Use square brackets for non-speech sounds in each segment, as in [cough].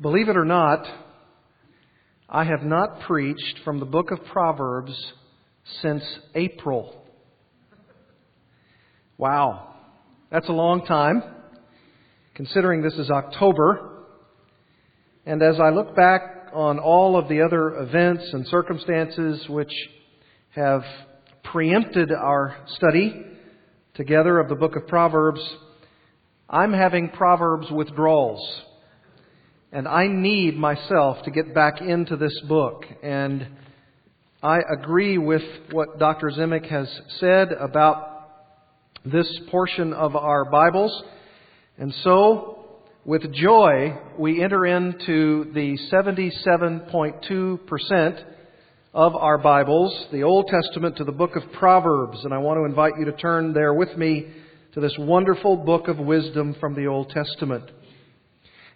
Believe it or not, I have not preached from the book of Proverbs since April. Wow. That's a long time, considering this is October. And as I look back on all of the other events and circumstances which have preempted our study together of the book of Proverbs, I'm having Proverbs withdrawals. And I need myself to get back into this book. And I agree with what Dr. Zemek has said about this portion of our Bibles. And so, with joy, we enter into the 77.2% of our Bibles, the Old Testament to the book of Proverbs. And I want to invite you to turn there with me to this wonderful book of wisdom from the Old Testament.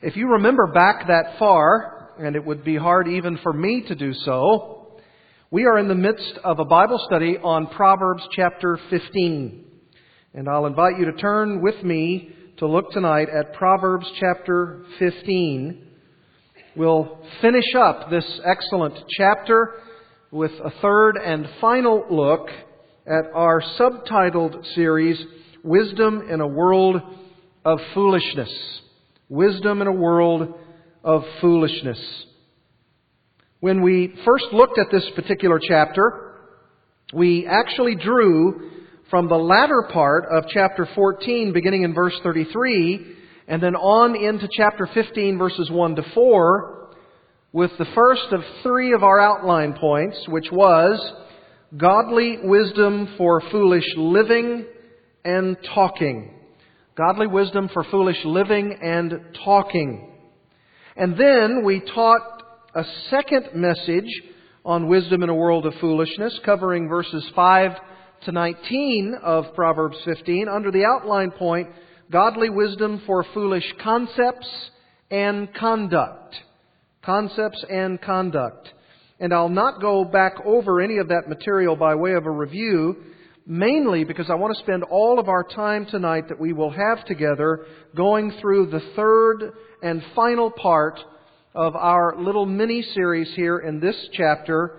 If you remember back that far, and it would be hard even for me to do so, we are in the midst of a Bible study on Proverbs chapter 15. And I'll invite you to turn with me to look tonight at Proverbs chapter 15. We'll finish up this excellent chapter with a third and final look at our subtitled series, Wisdom in a World of Foolishness. Wisdom in a world of foolishness. When we first looked at this particular chapter, we actually drew from the latter part of chapter 14, beginning in verse 33, and then on into chapter 15, verses 1 to 4, with the first of three of our outline points, which was godly wisdom for foolish living and talking. Godly wisdom for foolish living and talking. And then we taught a second message on wisdom in a world of foolishness, covering verses 5 to 19 of Proverbs 15, under the outline point, Godly wisdom for foolish concepts and conduct. Concepts and conduct. And I'll not go back over any of that material by way of a review mainly because I want to spend all of our time tonight that we will have together going through the third and final part of our little mini series here in this chapter,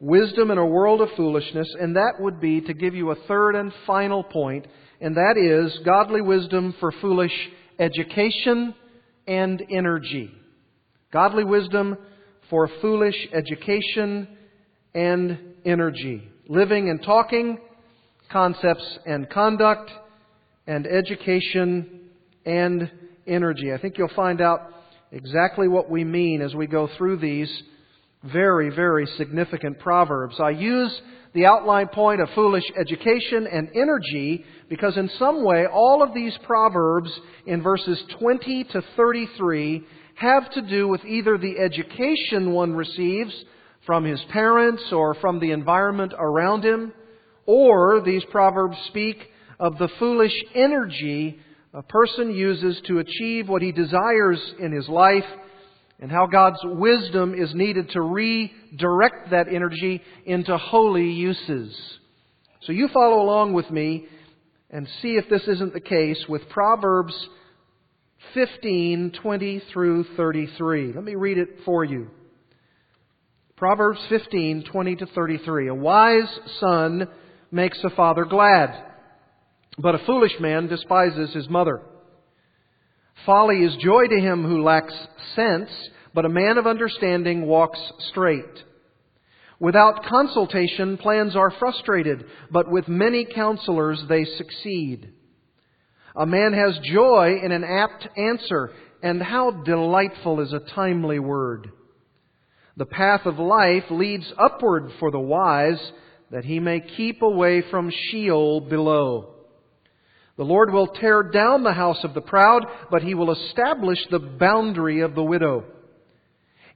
Wisdom in a World of Foolishness, and that would be to give you a third and final point, and that is godly wisdom for foolish education and energy. Godly wisdom for foolish education and energy living and talking, concepts and conduct, and education and energy. I think you'll find out exactly what we mean as we go through these very, very significant proverbs. I use the outline point of foolish education and energy because in some way all of these proverbs in verses 20 to 33 have to do with either the education one receives from his parents or from the environment around him, or these proverbs speak of the foolish energy a person uses to achieve what he desires in his life and how God's wisdom is needed to redirect that energy into holy uses. So you follow along with me and see if this isn't the case with Proverbs 15, 20 through 33. Let me read it for you. Proverbs 15, 20 to 33. A wise son makes a father glad, but a foolish man despises his mother. Folly is joy to him who lacks sense, but a man of understanding walks straight. Without consultation, plans are frustrated, but with many counselors they succeed. A man has joy in an apt answer, and how delightful is a timely word. The path of life leads upward for the wise, that he may keep away from Sheol below. The Lord will tear down the house of the proud, but he will establish the boundary of the widow.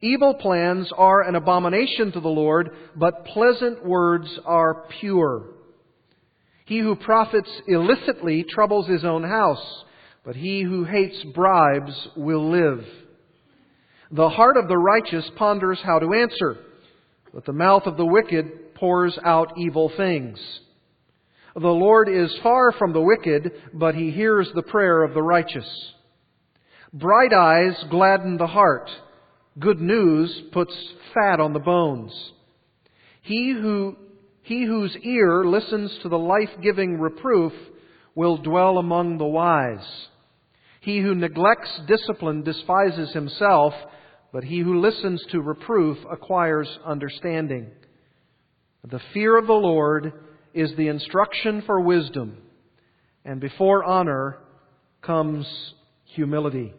Evil plans are an abomination to the Lord, but pleasant words are pure. He who profits illicitly troubles his own house, but he who hates bribes will live. The heart of the righteous ponders how to answer, but the mouth of the wicked pours out evil things. The Lord is far from the wicked, but he hears the prayer of the righteous. Bright eyes gladden the heart. Good news puts fat on the bones. He who he whose ear listens to the life-giving reproof will dwell among the wise. He who neglects discipline despises himself, but he who listens to reproof acquires understanding. The fear of the Lord is the instruction for wisdom, and before honor comes humility.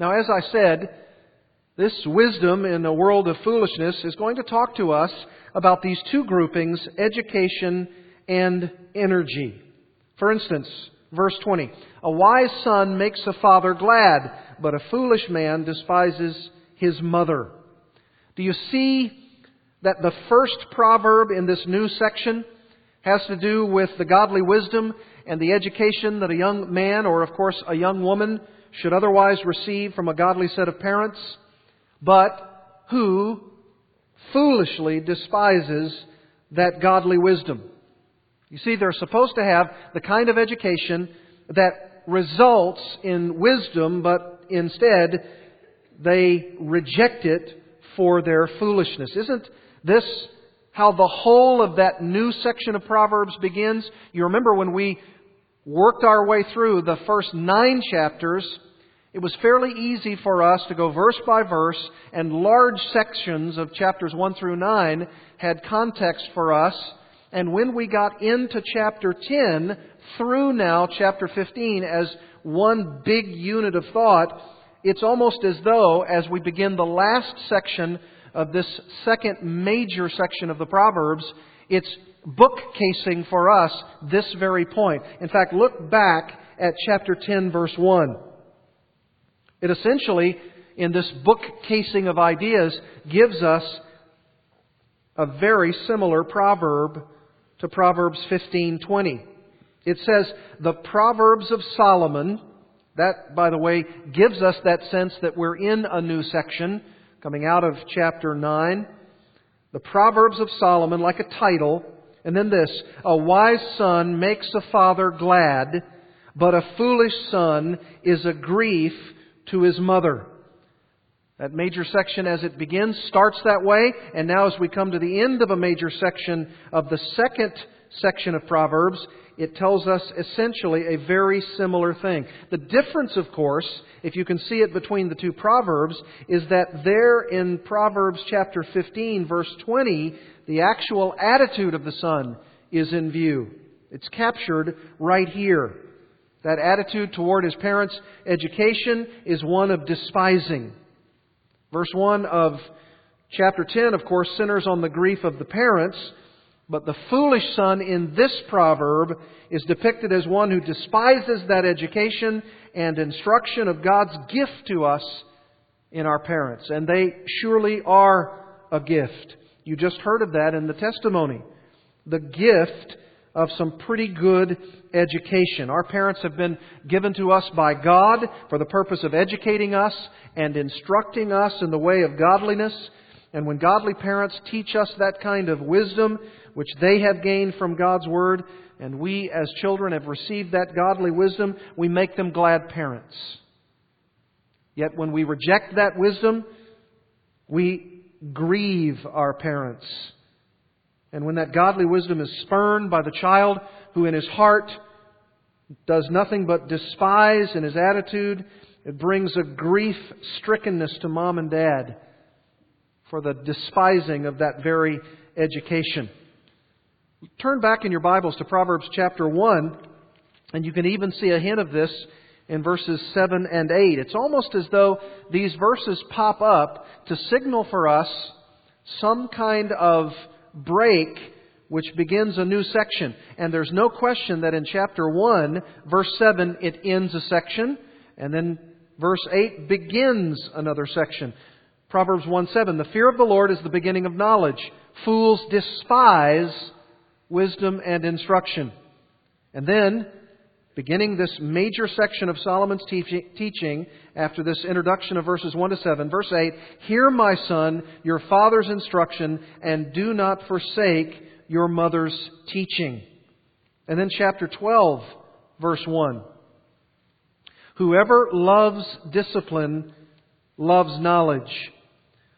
Now, as I said, this wisdom in a world of foolishness is going to talk to us about these two groupings, education and energy. For instance, verse 20. A wise son makes a father glad, but a foolish man despises his mother. Do you see that the first proverb in this new section has to do with the godly wisdom and the education that a young man or, of course, a young woman should otherwise receive from a godly set of parents, but who foolishly despises that godly wisdom. You see, they're supposed to have the kind of education that results in wisdom, but instead they reject it for their foolishness. Isn't this how the whole of that new section of Proverbs begins? You remember when we worked our way through the first nine chapters, it was fairly easy for us to go verse by verse, and large sections of chapters 1 through 9 had context for us. And when we got into chapter 10 through now chapter 15 as one big unit of thought, it's almost as though, as we begin the last section of this second major section of the Proverbs, it's bookcasing for us this very point. In fact, look back at chapter 10, verse 1. It essentially, in this book casing of ideas, gives us a very similar proverb to Proverbs 15:20. It says, "The Proverbs of Solomon." That, by the way, gives us that sense that we're in a new section coming out of chapter 9. The Proverbs of Solomon, like a title. And then this A wise son makes a father glad, but a foolish son is a grief to his mother. That major section, as it begins, starts that way, and now as we come to the end of a major section of the second section of Proverbs, it tells us essentially a very similar thing. The difference, of course, if you can see it between the two Proverbs, is that there in Proverbs chapter 15, verse 20, the actual attitude of the son is in view. It's captured right here. That attitude toward his parents' education is one of despising. Verse 1 of chapter 10, of course, centers on the grief of the parents, but the foolish son in this proverb is depicted as one who despises that education and instruction of God's gift to us in our parents. And they surely are a gift. You just heard of that in the testimony. The gift of some pretty good education. Our parents have been given to us by God for the purpose of educating us and instructing us in the way of godliness. And when godly parents teach us that kind of wisdom, which they have gained from God's Word, and we as children have received that godly wisdom, we make them glad parents. Yet when we reject that wisdom, we grieve our parents and when that godly wisdom is spurned by the child who in his heart does nothing but despise in his attitude, it brings a grief strickenness to mom and dad for the despising of that very education. Turn back in your Bibles to Proverbs chapter 1, and you can even see a hint of this in verses 7 and 8. It's almost as though these verses pop up to signal for us some kind of break which begins a new section. And there's no question that in chapter 1, verse 7, it ends a section, and then verse 8 begins another section. Proverbs 1 7, the fear of the Lord is the beginning of knowledge. Fools despise wisdom and instruction. And then beginning this major section of Solomon's teaching after this introduction of verses 1 to 7. Verse 8 Hear, my son, your father's instruction, and do not forsake your mother's teaching. And then chapter 12, verse 1. Whoever loves discipline loves knowledge,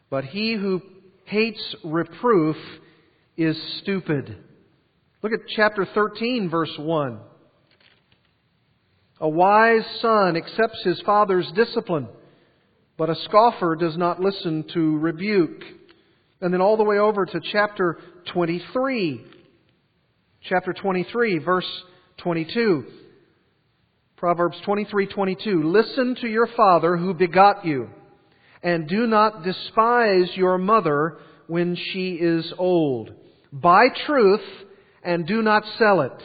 but he who hates reproof is stupid. Look at chapter 13, verse 1. A wise son accepts his father's discipline, but a scoffer does not listen to rebuke. And then all the way over to chapter 23. Chapter 23, verse 22. Proverbs 23:22 Listen to your father who begot you and do not despise your mother when she is old. Buy truth and do not sell it.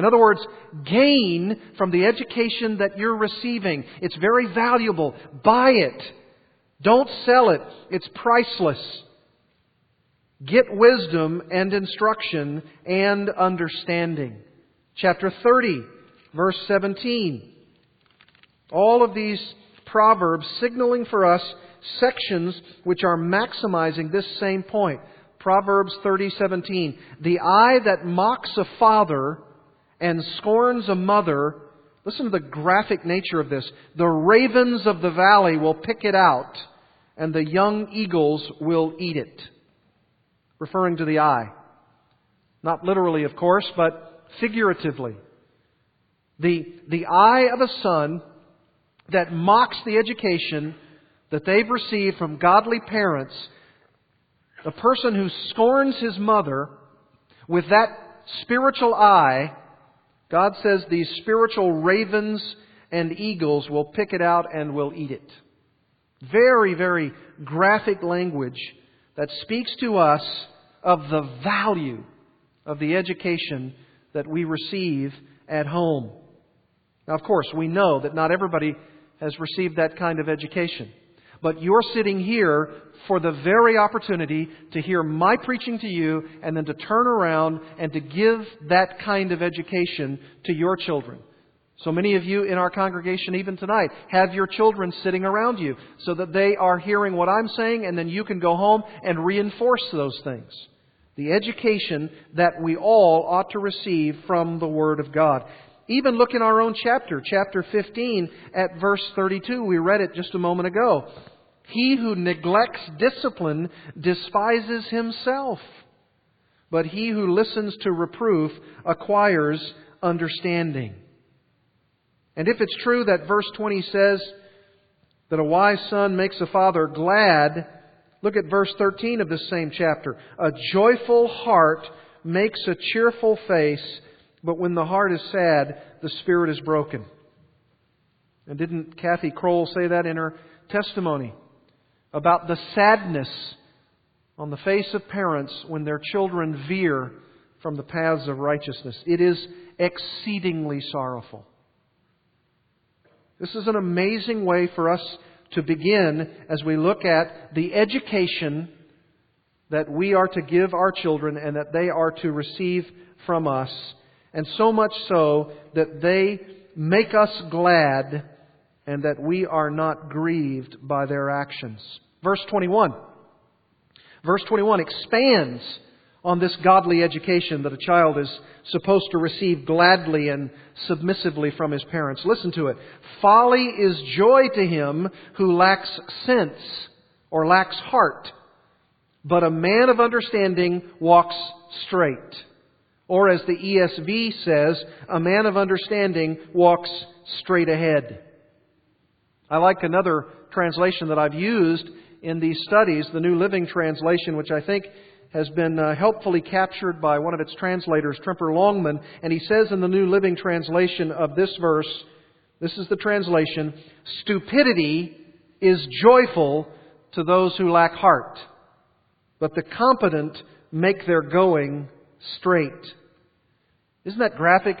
In other words, gain from the education that you're receiving. It's very valuable. Buy it. Don't sell it. It's priceless. Get wisdom and instruction and understanding. Chapter 30, verse 17. All of these proverbs signaling for us sections which are maximizing this same point. Proverbs 30:17 The eye that mocks a father and scorns a mother listen to the graphic nature of this the ravens of the valley will pick it out and the young eagles will eat it. Referring to the eye. Not literally of course but figuratively. The the eye of a son that mocks the education that they've received from godly parents, the person who scorns his mother with that spiritual eye, God says these spiritual ravens and eagles will pick it out and will eat it. Very, very graphic language that speaks to us of the value of the education that we receive at home. Now, of course, we know that not everybody has received that kind of education. But you're sitting here for the very opportunity to hear my preaching to you and then to turn around and to give that kind of education to your children. So many of you in our congregation, even tonight, have your children sitting around you so that they are hearing what I'm saying and then you can go home and reinforce those things. The education that we all ought to receive from the Word of God. Even look in our own chapter, chapter 15, at verse 32. We read it just a moment ago. He who neglects discipline despises himself, but he who listens to reproof acquires understanding. And if it's true that verse 20 says that a wise son makes a father glad, look at verse 13 of this same chapter. A joyful heart makes a cheerful face, but when the heart is sad, the spirit is broken. And didn't Kathy Kroll say that in her testimony? About the sadness on the face of parents when their children veer from the paths of righteousness. It is exceedingly sorrowful. This is an amazing way for us to begin as we look at the education that we are to give our children and that they are to receive from us. And so much so that they make us glad and that we are not grieved by their actions. Verse 21. Verse 21 expands on this godly education that a child is supposed to receive gladly and submissively from his parents. Listen to it. Folly is joy to him who lacks sense or lacks heart, but a man of understanding walks straight. Or as the ESV says, a man of understanding walks straight ahead. I like another translation that I've used in these studies, the New Living Translation, which I think has been uh, helpfully captured by one of its translators, Tremper Longman. And he says in the New Living Translation of this verse, this is the translation, stupidity is joyful to those who lack heart, but the competent make their going straight. Isn't that graphic?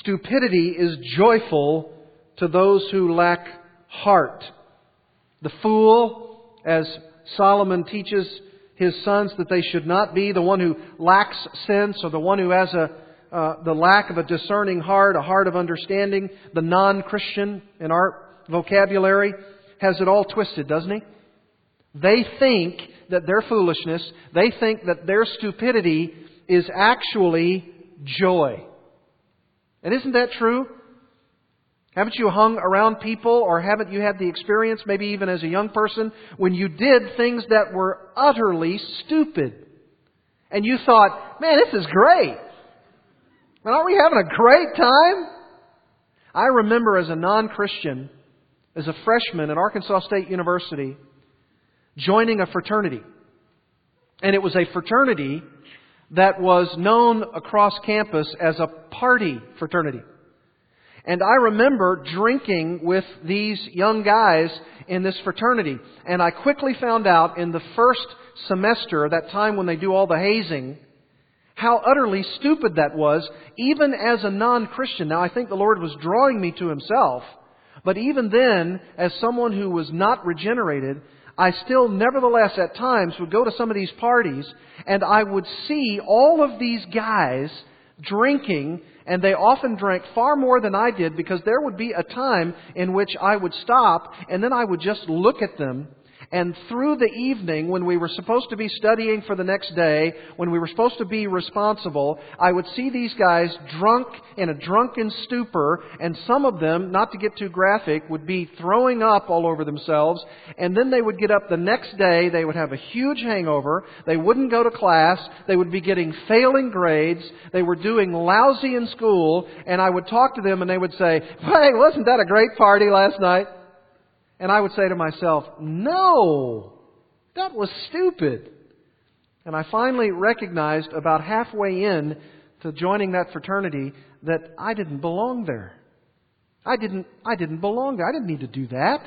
Stupidity is joyful to those who lack heart. The fool, as Solomon teaches his sons that they should not be, the one who lacks sense or the one who has a, uh, the lack of a discerning heart, a heart of understanding, the non Christian in our vocabulary, has it all twisted, doesn't he? They think that their foolishness, they think that their stupidity is actually joy. And isn't that true? Haven't you hung around people or haven't you had the experience, maybe even as a young person, when you did things that were utterly stupid? And you thought, man, this is great. Aren't we having a great time? I remember as a non-Christian, as a freshman at Arkansas State University, joining a fraternity. And it was a fraternity that was known across campus as a party fraternity. And I remember drinking with these young guys in this fraternity. And I quickly found out in the first semester, that time when they do all the hazing, how utterly stupid that was, even as a non-Christian. Now I think the Lord was drawing me to Himself. But even then, as someone who was not regenerated, I still, nevertheless, at times would go to some of these parties and I would see all of these guys drinking, and they often drank far more than I did because there would be a time in which I would stop and then I would just look at them and through the evening, when we were supposed to be studying for the next day, when we were supposed to be responsible, I would see these guys drunk in a drunken stupor, and some of them, not to get too graphic, would be throwing up all over themselves, and then they would get up the next day, they would have a huge hangover, they wouldn't go to class, they would be getting failing grades, they were doing lousy in school, and I would talk to them and they would say, Hey, wasn't that a great party last night? And I would say to myself, no, that was stupid. And I finally recognized about halfway in to joining that fraternity that I didn't belong there. I didn't, I didn't belong there. I didn't need to do that.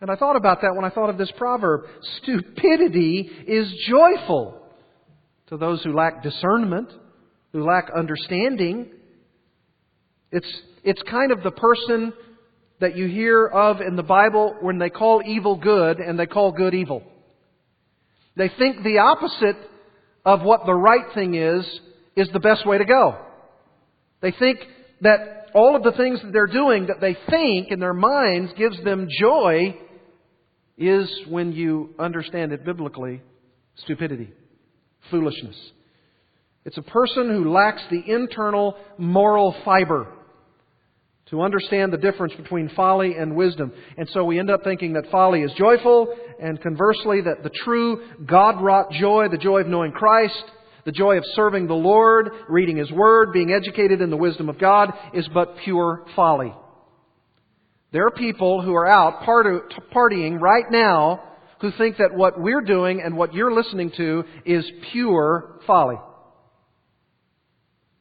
And I thought about that when I thought of this proverb. Stupidity is joyful to those who lack discernment, who lack understanding. It's, it's kind of the person that you hear of in the Bible when they call evil good and they call good evil. They think the opposite of what the right thing is, is the best way to go. They think that all of the things that they're doing that they think in their minds gives them joy is, when you understand it biblically, stupidity, foolishness. It's a person who lacks the internal moral fiber to understand the difference between folly and wisdom. And so we end up thinking that folly is joyful, and conversely, that the true God wrought joy, the joy of knowing Christ, the joy of serving the Lord, reading His Word, being educated in the wisdom of God, is but pure folly. There are people who are out partying right now who think that what we're doing and what you're listening to is pure folly.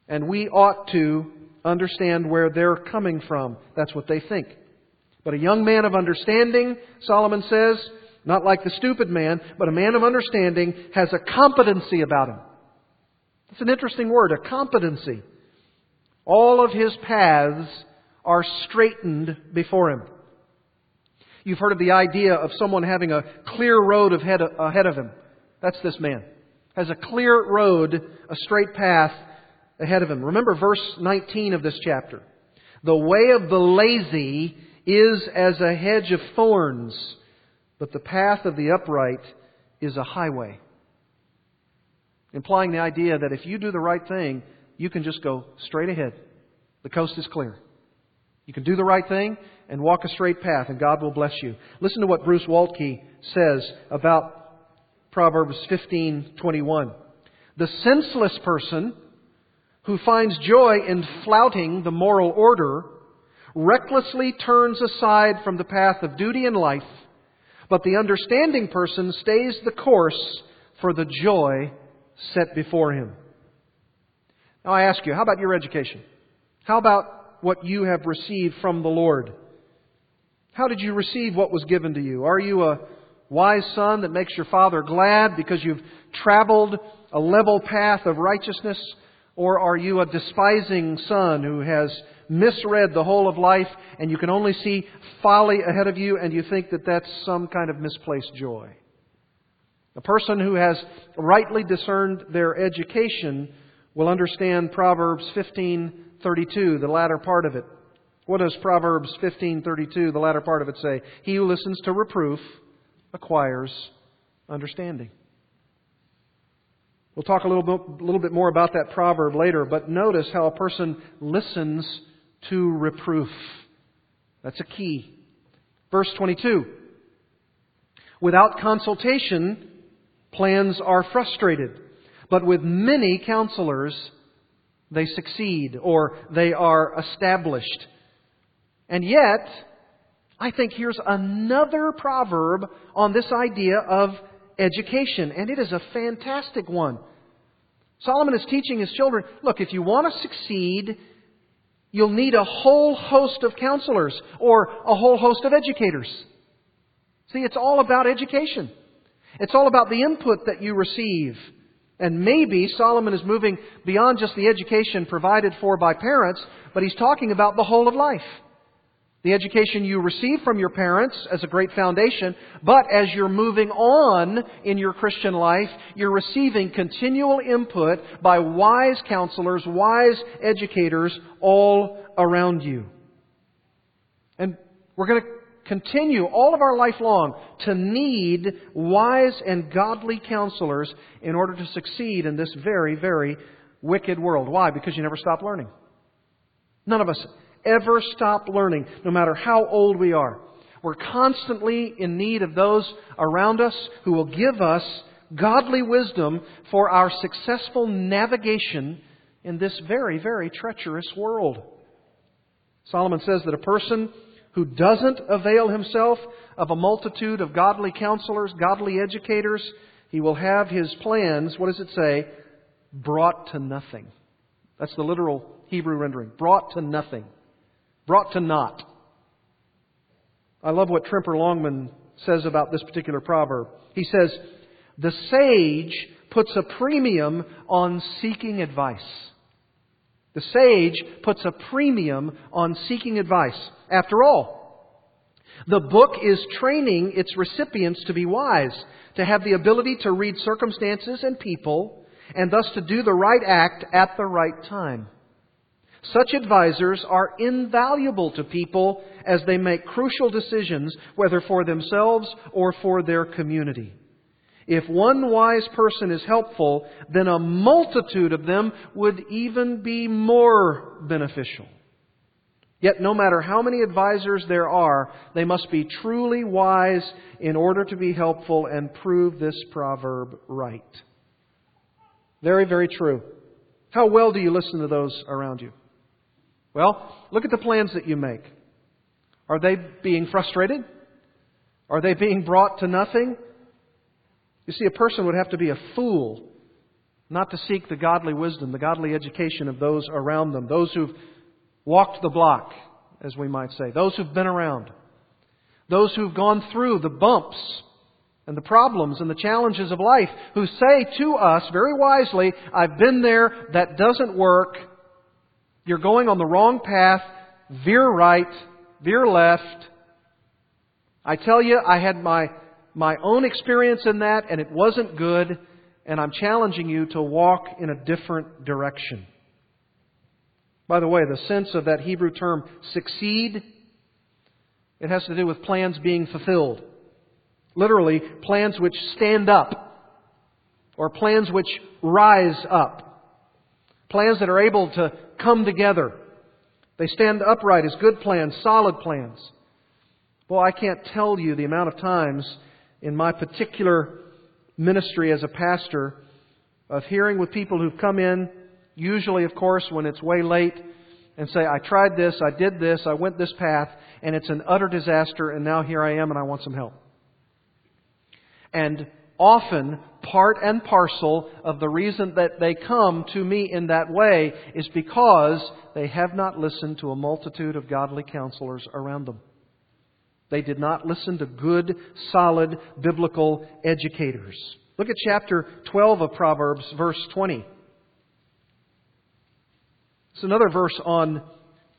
And we ought to understand where they're coming from. That's what they think. But a young man of understanding, Solomon says, not like the stupid man, but a man of understanding has a competency about him. It's an interesting word, a competency. All of his paths are straightened before him. You've heard of the idea of someone having a clear road ahead of him. That's this man. Has a clear road, a straight path ahead of him. Remember verse 19 of this chapter. The way of the lazy is as a hedge of thorns, but the path of the upright is a highway. Implying the idea that if you do the right thing, you can just go straight ahead. The coast is clear. You can do the right thing and walk a straight path, and God will bless you. Listen to what Bruce Waltke says about Proverbs 15:21. The senseless person who finds joy in flouting the moral order recklessly turns aside from the path of duty and life, but the understanding person stays the course for the joy set before him. Now I ask you, how about your education? How about what you have received from the Lord? How did you receive what was given to you? Are you a wise son that makes your father glad because you've traveled a level path of righteousness? Or are you a despising son who has misread the whole of life and you can only see folly ahead of you and you think that that's some kind of misplaced joy? A person who has rightly discerned their education will understand Proverbs 15:32, the latter part of it. What does Proverbs 15:32, the latter part of it say? He who listens to reproof acquires understanding. We'll talk a little bit, little bit more about that proverb later, but notice how a person listens to reproof. That's a key. Verse 22. Without consultation, plans are frustrated. But with many counselors, they succeed or they are established. And yet, I think here's another proverb on this idea of education, and it is a fantastic one. Solomon is teaching his children look, if you want to succeed, you'll need a whole host of counselors or a whole host of educators. See, it's all about education. It's all about the input that you receive. And maybe Solomon is moving beyond just the education provided for by parents, but he's talking about the whole of life. The education you receive from your parents as a great foundation, but as you're moving on in your Christian life, you're receiving continual input by wise counselors, wise educators all around you. And we're going to continue all of our life long to need wise and godly counselors in order to succeed in this very, very wicked world. Why? Because you never stop learning. None of us ever stop learning, no matter how old we are. We're constantly in need of those around us who will give us godly wisdom for our successful navigation in this very, very treacherous world. Solomon says that a person who doesn't avail himself of a multitude of godly counselors, godly educators, he will have his plans, what does it say? Brought to nothing. That's the literal Hebrew rendering. Brought to nothing. Brought to naught. I love what Tremper Longman says about this particular proverb. He says, The sage puts a premium on seeking advice. The sage puts a premium on seeking advice. After all, the book is training its recipients to be wise, to have the ability to read circumstances and people, and thus to do the right act at the right time. Such advisors are invaluable to people as they make crucial decisions, whether for themselves or for their community. If one wise person is helpful, then a multitude of them would even be more beneficial. Yet, no matter how many advisors there are, they must be truly wise in order to be helpful and prove this proverb right. Very, very true. How well do you listen to those around you? Well, look at the plans that you make. Are they being frustrated? Are they being brought to nothing? You see, a person would have to be a fool not to seek the godly wisdom, the godly education of those around them, those who've walked the block, as we might say, those who've been around, those who've gone through the bumps and the problems and the challenges of life, who say to us very wisely, I've been there, that doesn't work, you're going on the wrong path, veer right, veer left. I tell you, I had my my own experience in that, and it wasn't good, and I'm challenging you to walk in a different direction. By the way, the sense of that Hebrew term succeed, it has to do with plans being fulfilled. Literally, plans which stand up, or plans which rise up. Plans that are able to come together. They stand upright as good plans, solid plans. Well, I can't tell you the amount of times in my particular ministry as a pastor of hearing with people who've come in, usually, of course, when it's way late, and say, I tried this, I did this, I went this path, and it's an utter disaster, and now here I am and I want some help. And often, part and parcel of the reason that they come to me in that way is because they have not listened to a multitude of godly counselors around them. They did not listen to good, solid, biblical educators. Look at chapter 12 of Proverbs, verse 20. It's another verse on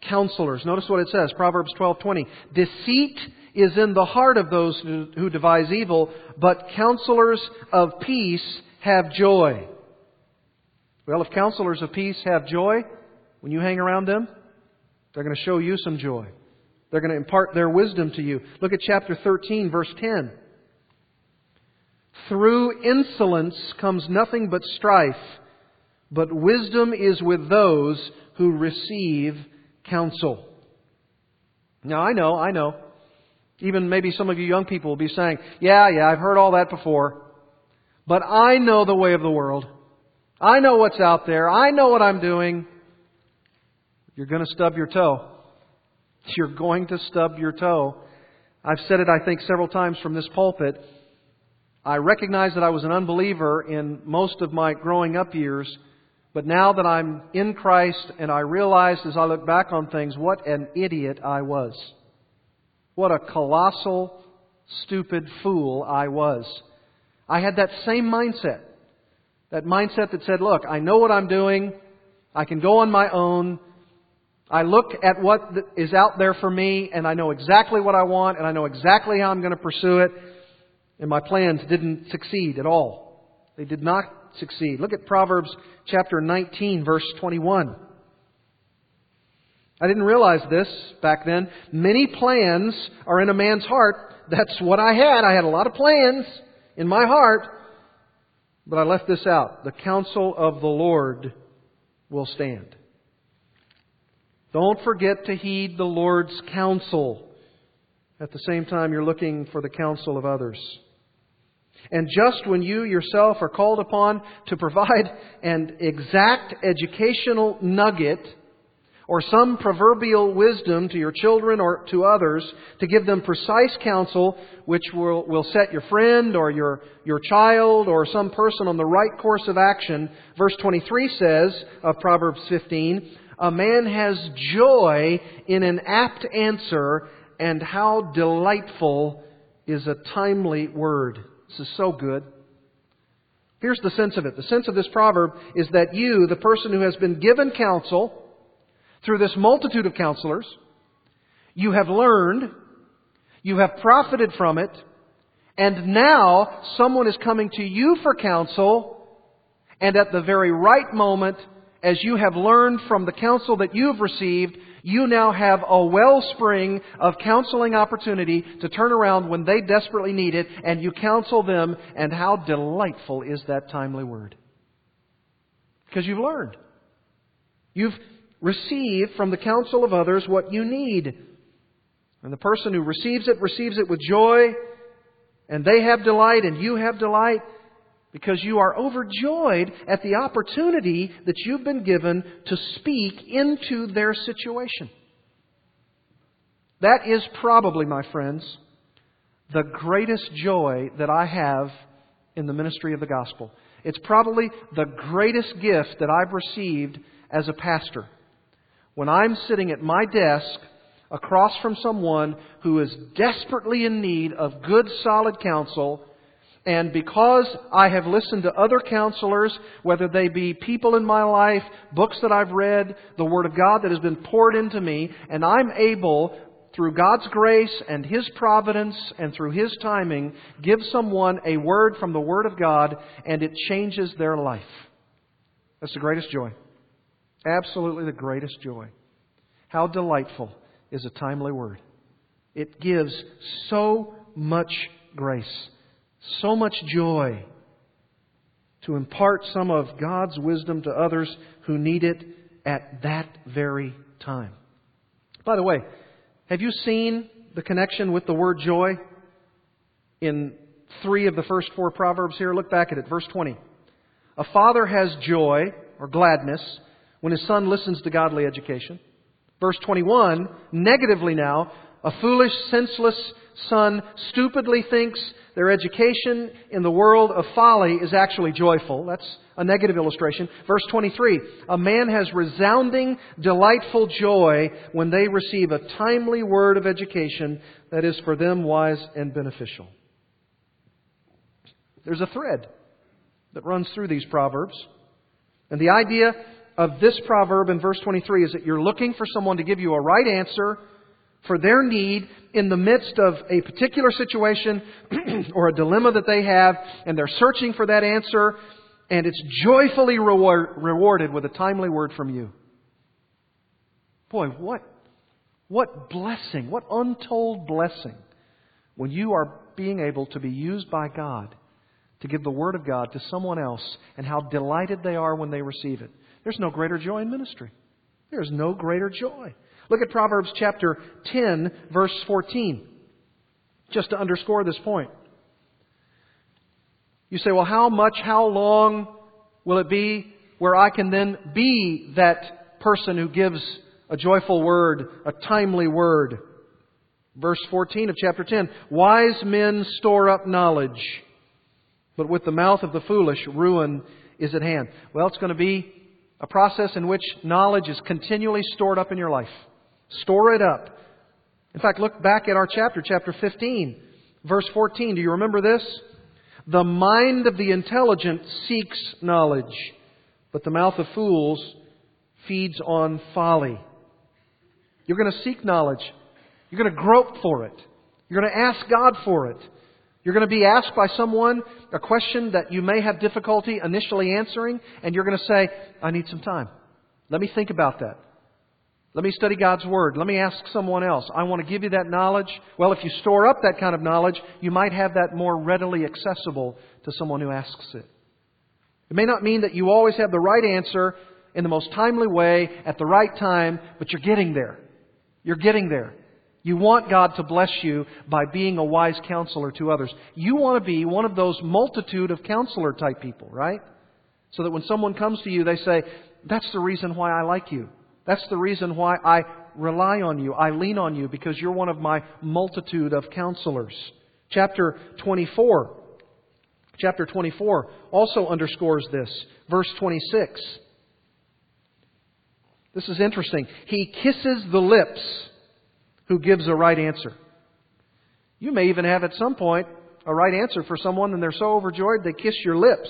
counselors. Notice what it says, Proverbs 12:20. Deceit is in the heart of those who devise evil, but counselors of peace have joy. Well, if counselors of peace have joy, when you hang around them, they're going to show you some joy. They're going to impart their wisdom to you. Look at chapter 13, verse 10. Through insolence comes nothing but strife, but wisdom is with those who receive counsel. Now, I know, I know. Even maybe some of you young people will be saying, Yeah, yeah, I've heard all that before. But I know the way of the world. I know what's out there. I know what I'm doing. You're going to stub your toe. [laughs] You're going to stub your toe. I've said it, I think, several times from this pulpit. I recognize that I was an unbeliever in most of my growing up years, but now that I'm in Christ and I realize as I look back on things what an idiot I was. What a colossal, stupid fool I was. I had that same mindset. That mindset that said, look, I know what I'm doing. I can go on my own. I look at what is out there for me and I know exactly what I want and I know exactly how I'm going to pursue it. And my plans didn't succeed at all. They did not succeed. Look at Proverbs chapter 19 verse 21. I didn't realize this back then. Many plans are in a man's heart. That's what I had. I had a lot of plans in my heart, but I left this out. The counsel of the Lord will stand. Don't forget to heed the Lord's counsel. At the same time, you're looking for the counsel of others. And just when you yourself are called upon to provide an exact educational nugget or some proverbial wisdom to your children or to others to give them precise counsel which will, will set your friend or your, your child or some person on the right course of action. Verse 23 says of Proverbs 15, a man has joy in an apt answer, and how delightful is a timely word. This is so good. Here's the sense of it. The sense of this proverb is that you, the person who has been given counsel through this multitude of counselors, you have learned, you have profited from it, and now someone is coming to you for counsel, and at the very right moment, as you have learned from the counsel that you have received, you now have a wellspring of counseling opportunity to turn around when they desperately need it, and you counsel them, and how delightful is that timely word. Because you've learned. You've received from the counsel of others what you need. And the person who receives it receives it with joy, and they have delight, and you have delight because you are overjoyed at the opportunity that you've been given to speak into their situation. That is probably, my friends, the greatest joy that I have in the ministry of the gospel. It's probably the greatest gift that I've received as a pastor. When I'm sitting at my desk across from someone who is desperately in need of good, solid counsel and because I have listened to other counselors, whether they be people in my life, books that I've read, the Word of God that has been poured into me, and I'm able, through God's grace and His providence and through His timing, give someone a word from the Word of God, and it changes their life. That's the greatest joy. Absolutely the greatest joy. How delightful is a timely word. It gives so much grace so much joy to impart some of God's wisdom to others who need it at that very time. By the way, have you seen the connection with the word joy in three of the first four Proverbs here? Look back at it. Verse 20. A father has joy or gladness when his son listens to godly education. Verse 21, negatively now, a foolish, senseless son stupidly thinks their education in the world of folly is actually joyful. That's a negative illustration. Verse 23 A man has resounding, delightful joy when they receive a timely word of education that is for them wise and beneficial. There's a thread that runs through these proverbs. And the idea of this proverb in verse 23 is that you're looking for someone to give you a right answer for their need in the midst of a particular situation [clears throat] or a dilemma that they have, and they're searching for that answer, and it's joyfully reward, rewarded with a timely word from you. Boy, what, what blessing, what untold blessing when you are being able to be used by God to give the Word of God to someone else, and how delighted they are when they receive it. There's no greater joy in ministry. There's no greater joy. Look at Proverbs chapter 10, verse 14, just to underscore this point. You say, well, how much, how long will it be where I can then be that person who gives a joyful word, a timely word? Verse 14 of chapter 10 Wise men store up knowledge, but with the mouth of the foolish, ruin is at hand. Well, it's going to be a process in which knowledge is continually stored up in your life. Store it up. In fact, look back at our chapter, chapter 15, verse 14. Do you remember this? The mind of the intelligent seeks knowledge, but the mouth of fools feeds on folly. You're going to seek knowledge. You're going to grope for it. You're going to ask God for it. You're going to be asked by someone a question that you may have difficulty initially answering, and you're going to say, I need some time. Let me think about that. Let me study God's Word. Let me ask someone else. I want to give you that knowledge. Well, if you store up that kind of knowledge, you might have that more readily accessible to someone who asks it. It may not mean that you always have the right answer in the most timely way at the right time, but you're getting there. You're getting there. You want God to bless you by being a wise counselor to others. You want to be one of those multitude of counselor type people, right? So that when someone comes to you, they say, That's the reason why I like you. That's the reason why I rely on you. I lean on you because you're one of my multitude of counselors. Chapter 24. Chapter 24 also underscores this. Verse 26. This is interesting. He kisses the lips who gives a right answer. You may even have at some point a right answer for someone and they're so overjoyed they kiss your lips.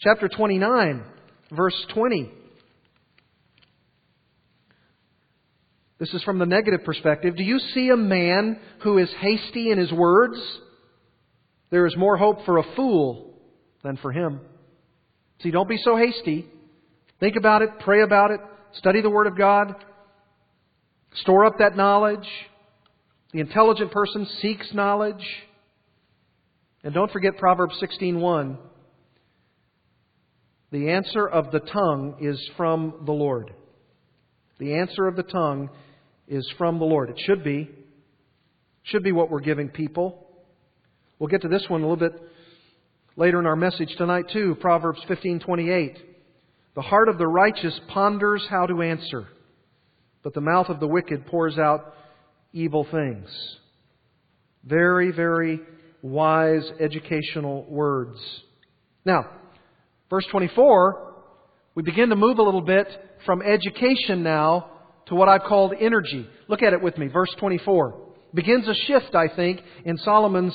Chapter 29, verse 20. This is from the negative perspective. Do you see a man who is hasty in his words? There is more hope for a fool than for him. See, don't be so hasty. Think about it, pray about it, study the Word of God, Store up that knowledge. The intelligent person seeks knowledge. And don't forget Proverbs 16:1. The answer of the tongue is from the Lord. The answer of the tongue is from the Lord. It should be. Should be what we're giving people. We'll get to this one a little bit later in our message tonight too. Proverbs 15:28. The heart of the righteous ponders how to answer but the mouth of the wicked pours out evil things. Very, very wise educational words. Now, verse 24, we begin to move a little bit from education now to what I've called energy. Look at it with me. Verse 24 begins a shift, I think, in Solomon's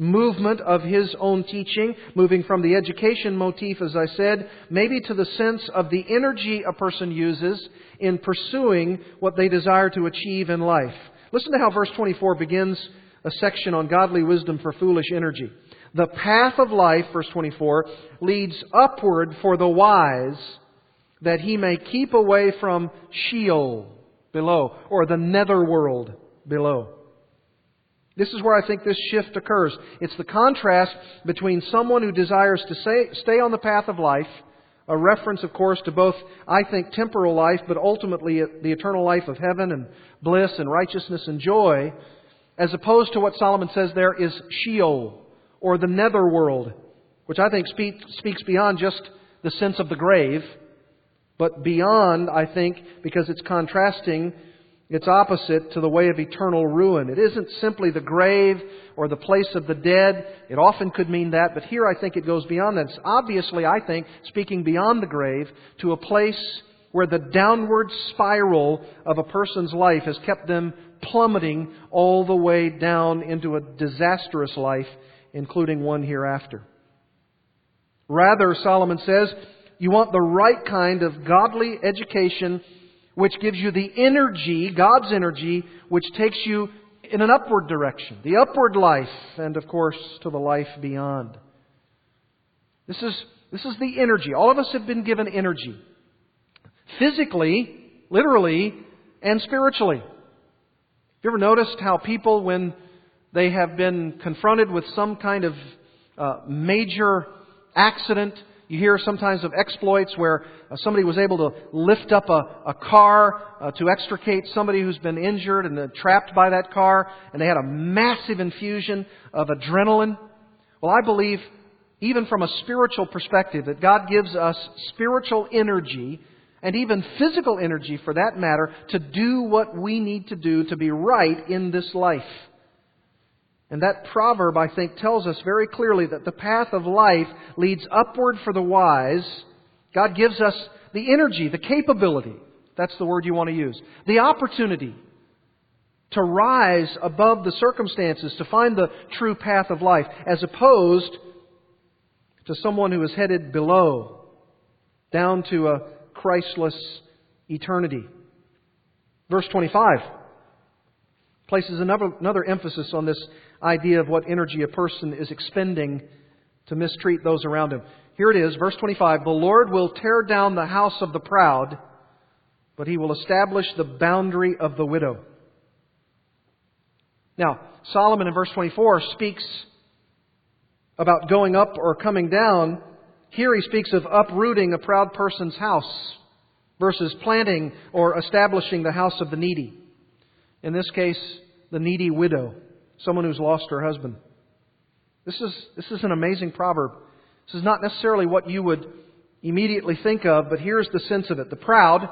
movement of his own teaching, moving from the education motif, as I said, maybe to the sense of the energy a person uses in pursuing what they desire to achieve in life. Listen to how verse 24 begins a section on godly wisdom for foolish energy. The path of life, verse 24, leads upward for the wise that he may keep away from Sheol below, or the netherworld below. This is where I think this shift occurs. It's the contrast between someone who desires to say, stay on the path of life, a reference, of course, to both, I think, temporal life, but ultimately the eternal life of heaven and bliss and righteousness and joy, as opposed to what Solomon says there is Sheol, or the netherworld, which I think speak, speaks beyond just the sense of the grave, but beyond, I think, because it's contrasting it's opposite to the way of eternal ruin. It isn't simply the grave or the place of the dead. It often could mean that, but here I think it goes beyond that. It's obviously, I think, speaking beyond the grave to a place where the downward spiral of a person's life has kept them plummeting all the way down into a disastrous life, including one hereafter. Rather, Solomon says, you want the right kind of godly education which gives you the energy, God's energy, which takes you in an upward direction, the upward life, and of course to the life beyond. This is, this is the energy. All of us have been given energy. Physically, literally, and spiritually. Have you ever noticed how people, when they have been confronted with some kind of uh, major accident, You hear sometimes of exploits where uh, somebody was able to lift up a, a car uh, to extricate somebody who's been injured and uh, trapped by that car, and they had a massive infusion of adrenaline. Well, I believe, even from a spiritual perspective, that God gives us spiritual energy and even physical energy for that matter to do what we need to do to be right in this life. And that proverb, I think, tells us very clearly that the path of life leads upward for the wise. God gives us the energy, the capability, that's the word you want to use, the opportunity to rise above the circumstances, to find the true path of life, as opposed to someone who is headed below, down to a Christless eternity. Verse 25 places another, another emphasis on this idea of what energy a person is expending to mistreat those around him. Here it is, verse 25 The Lord will tear down the house of the proud, but he will establish the boundary of the widow. Now, Solomon in verse 24 speaks about going up or coming down. Here he speaks of uprooting a proud person's house versus planting or establishing the house of the needy. In this case, the needy widow someone who's lost her husband. This is, this is an amazing proverb. This is not necessarily what you would immediately think of, but here's the sense of it. The proud,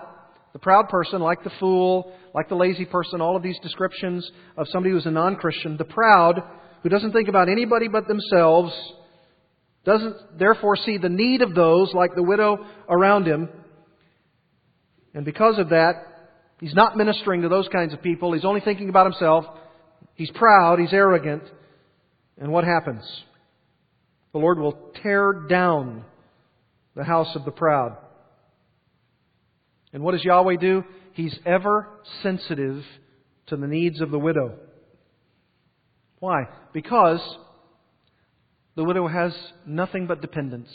the proud person, like the fool, like the lazy person, all of these descriptions of somebody who's a non Christian, the proud, who doesn't think about anybody but themselves, doesn't therefore see the need of those, like the widow around him. And because of that, he's not ministering to those kinds of people. He's only thinking about himself. He's proud, he's arrogant. And what happens? The Lord will tear down the house of the proud. And what does Yahweh do? He's ever sensitive to the needs of the widow. Why? Because the widow has nothing but dependence.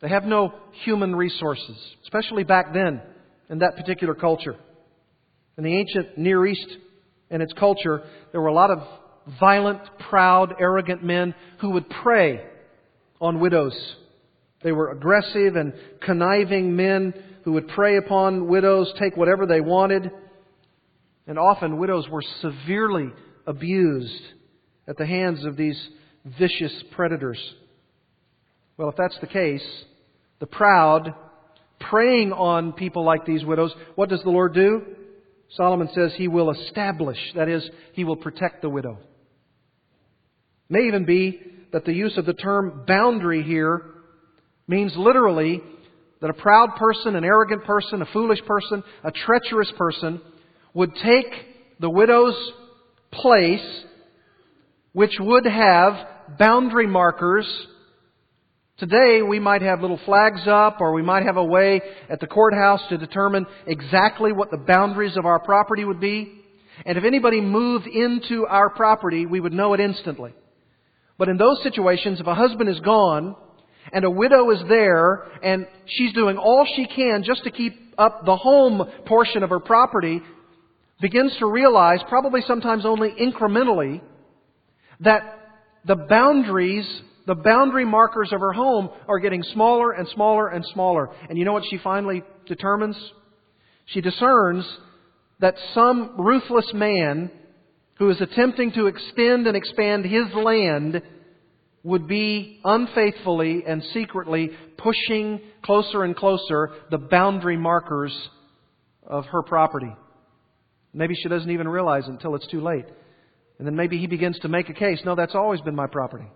They have no human resources, especially back then in that particular culture. In the ancient Near East and its culture, there were a lot of violent, proud, arrogant men who would prey on widows. They were aggressive and conniving men who would prey upon widows, take whatever they wanted. And often widows were severely abused at the hands of these vicious predators. Well, if that's the case, the proud preying on people like these widows, what does the Lord do? Solomon says he will establish, that is, he will protect the widow. It may even be that the use of the term boundary here means literally that a proud person, an arrogant person, a foolish person, a treacherous person would take the widow's place, which would have boundary markers Today, we might have little flags up, or we might have a way at the courthouse to determine exactly what the boundaries of our property would be. And if anybody moved into our property, we would know it instantly. But in those situations, if a husband is gone, and a widow is there, and she's doing all she can just to keep up the home portion of her property, begins to realize, probably sometimes only incrementally, that the boundaries the boundary markers of her home are getting smaller and smaller and smaller. And you know what she finally determines? She discerns that some ruthless man who is attempting to extend and expand his land would be unfaithfully and secretly pushing closer and closer the boundary markers of her property. Maybe she doesn't even realize it until it's too late. And then maybe he begins to make a case. No, that's always been my property.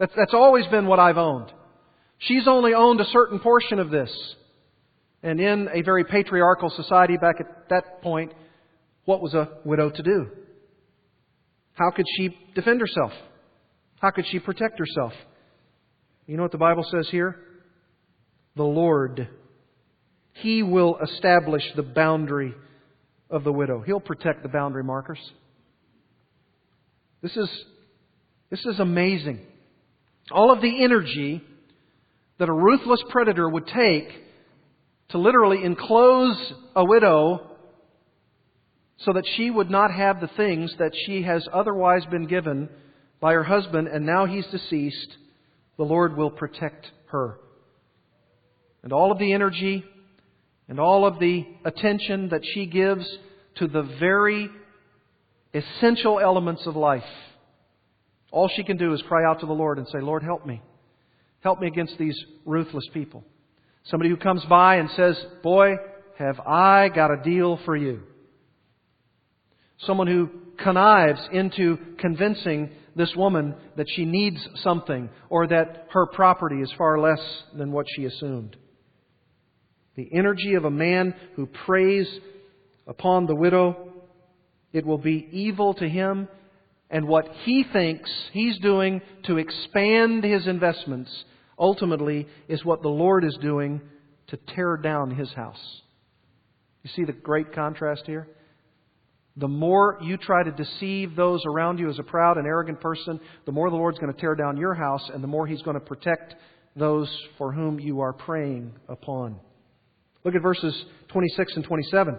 That's, that's always been what I've owned. She's only owned a certain portion of this. And in a very patriarchal society back at that point, what was a widow to do? How could she defend herself? How could she protect herself? You know what the Bible says here? The Lord. He will establish the boundary of the widow. He'll protect the boundary markers. This is, this is amazing all of the energy that a ruthless predator would take to literally enclose a widow so that she would not have the things that she has otherwise been given by her husband, and now he's deceased. the Lord will protect her. And all of the energy and all of the attention that she gives to the very essential elements of life. All she can do is cry out to the Lord and say, Lord, help me. Help me against these ruthless people. Somebody who comes by and says, Boy, have I got a deal for you. Someone who connives into convincing this woman that she needs something or that her property is far less than what she assumed. The energy of a man who preys upon the widow, it will be evil to him, and what he thinks he's doing to expand his investments ultimately is what the Lord is doing to tear down his house. You see the great contrast here? The more you try to deceive those around you as a proud and arrogant person, the more the Lord's going to tear down your house, and the more He's going to protect those for whom you are preying upon. Look at verses 26 and 27.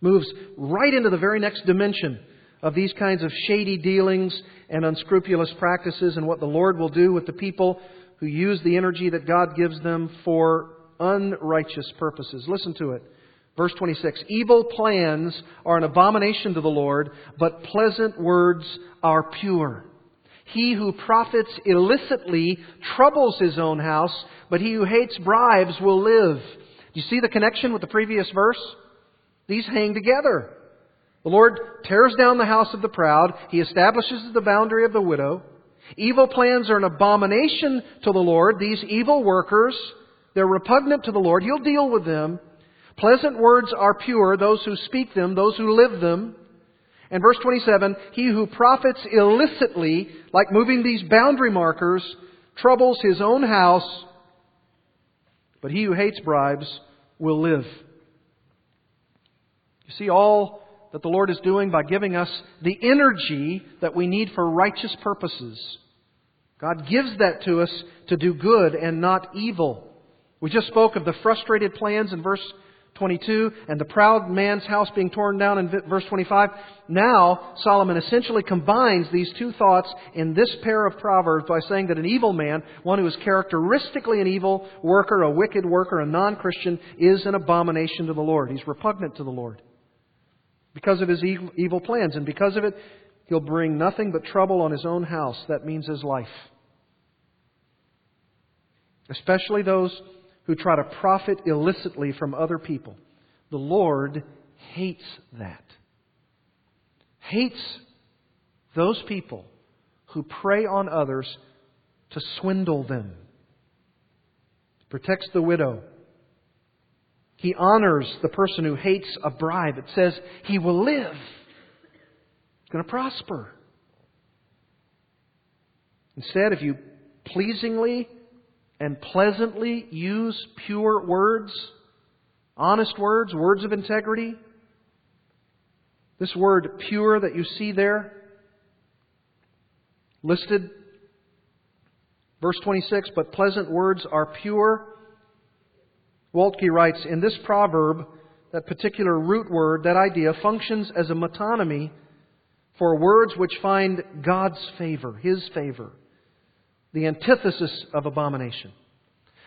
Moves right into the very next dimension of these kinds of shady dealings and unscrupulous practices and what the Lord will do with the people who use the energy that God gives them for unrighteous purposes. Listen to it. Verse 26 Evil plans are an abomination to the Lord, but pleasant words are pure. He who profits illicitly troubles his own house, but he who hates bribes will live. Do you see the connection with the previous verse? These hang together. The Lord tears down the house of the proud. He establishes the boundary of the widow. Evil plans are an abomination to the Lord. These evil workers, they're repugnant to the Lord. He'll deal with them. Pleasant words are pure, those who speak them, those who live them. And verse 27, he who profits illicitly, like moving these boundary markers, troubles his own house, but he who hates bribes will live. You see all that the Lord is doing by giving us the energy that we need for righteous purposes. God gives that to us to do good and not evil. We just spoke of the frustrated plans in verse 22 and the proud man's house being torn down in verse 25. Now, Solomon essentially combines these two thoughts in this pair of proverbs by saying that an evil man, one who is characteristically an evil worker, a wicked worker, a non-Christian, is an abomination to the Lord. He's repugnant to the Lord because of his evil plans. And because of it, he'll bring nothing but trouble on his own house. That means his life. Especially those who try to profit illicitly from other people. The Lord hates that. Hates those people who prey on others to swindle them. Protects the widow. He honors the person who hates a bribe. It says he will live. He's going to prosper. Instead, if you pleasingly and pleasantly use pure words, honest words, words of integrity. This word pure that you see there, listed, verse 26, but pleasant words are pure. Waltke writes, in this proverb, that particular root word, that idea, functions as a metonymy for words which find God's favor, His favor the antithesis of abomination.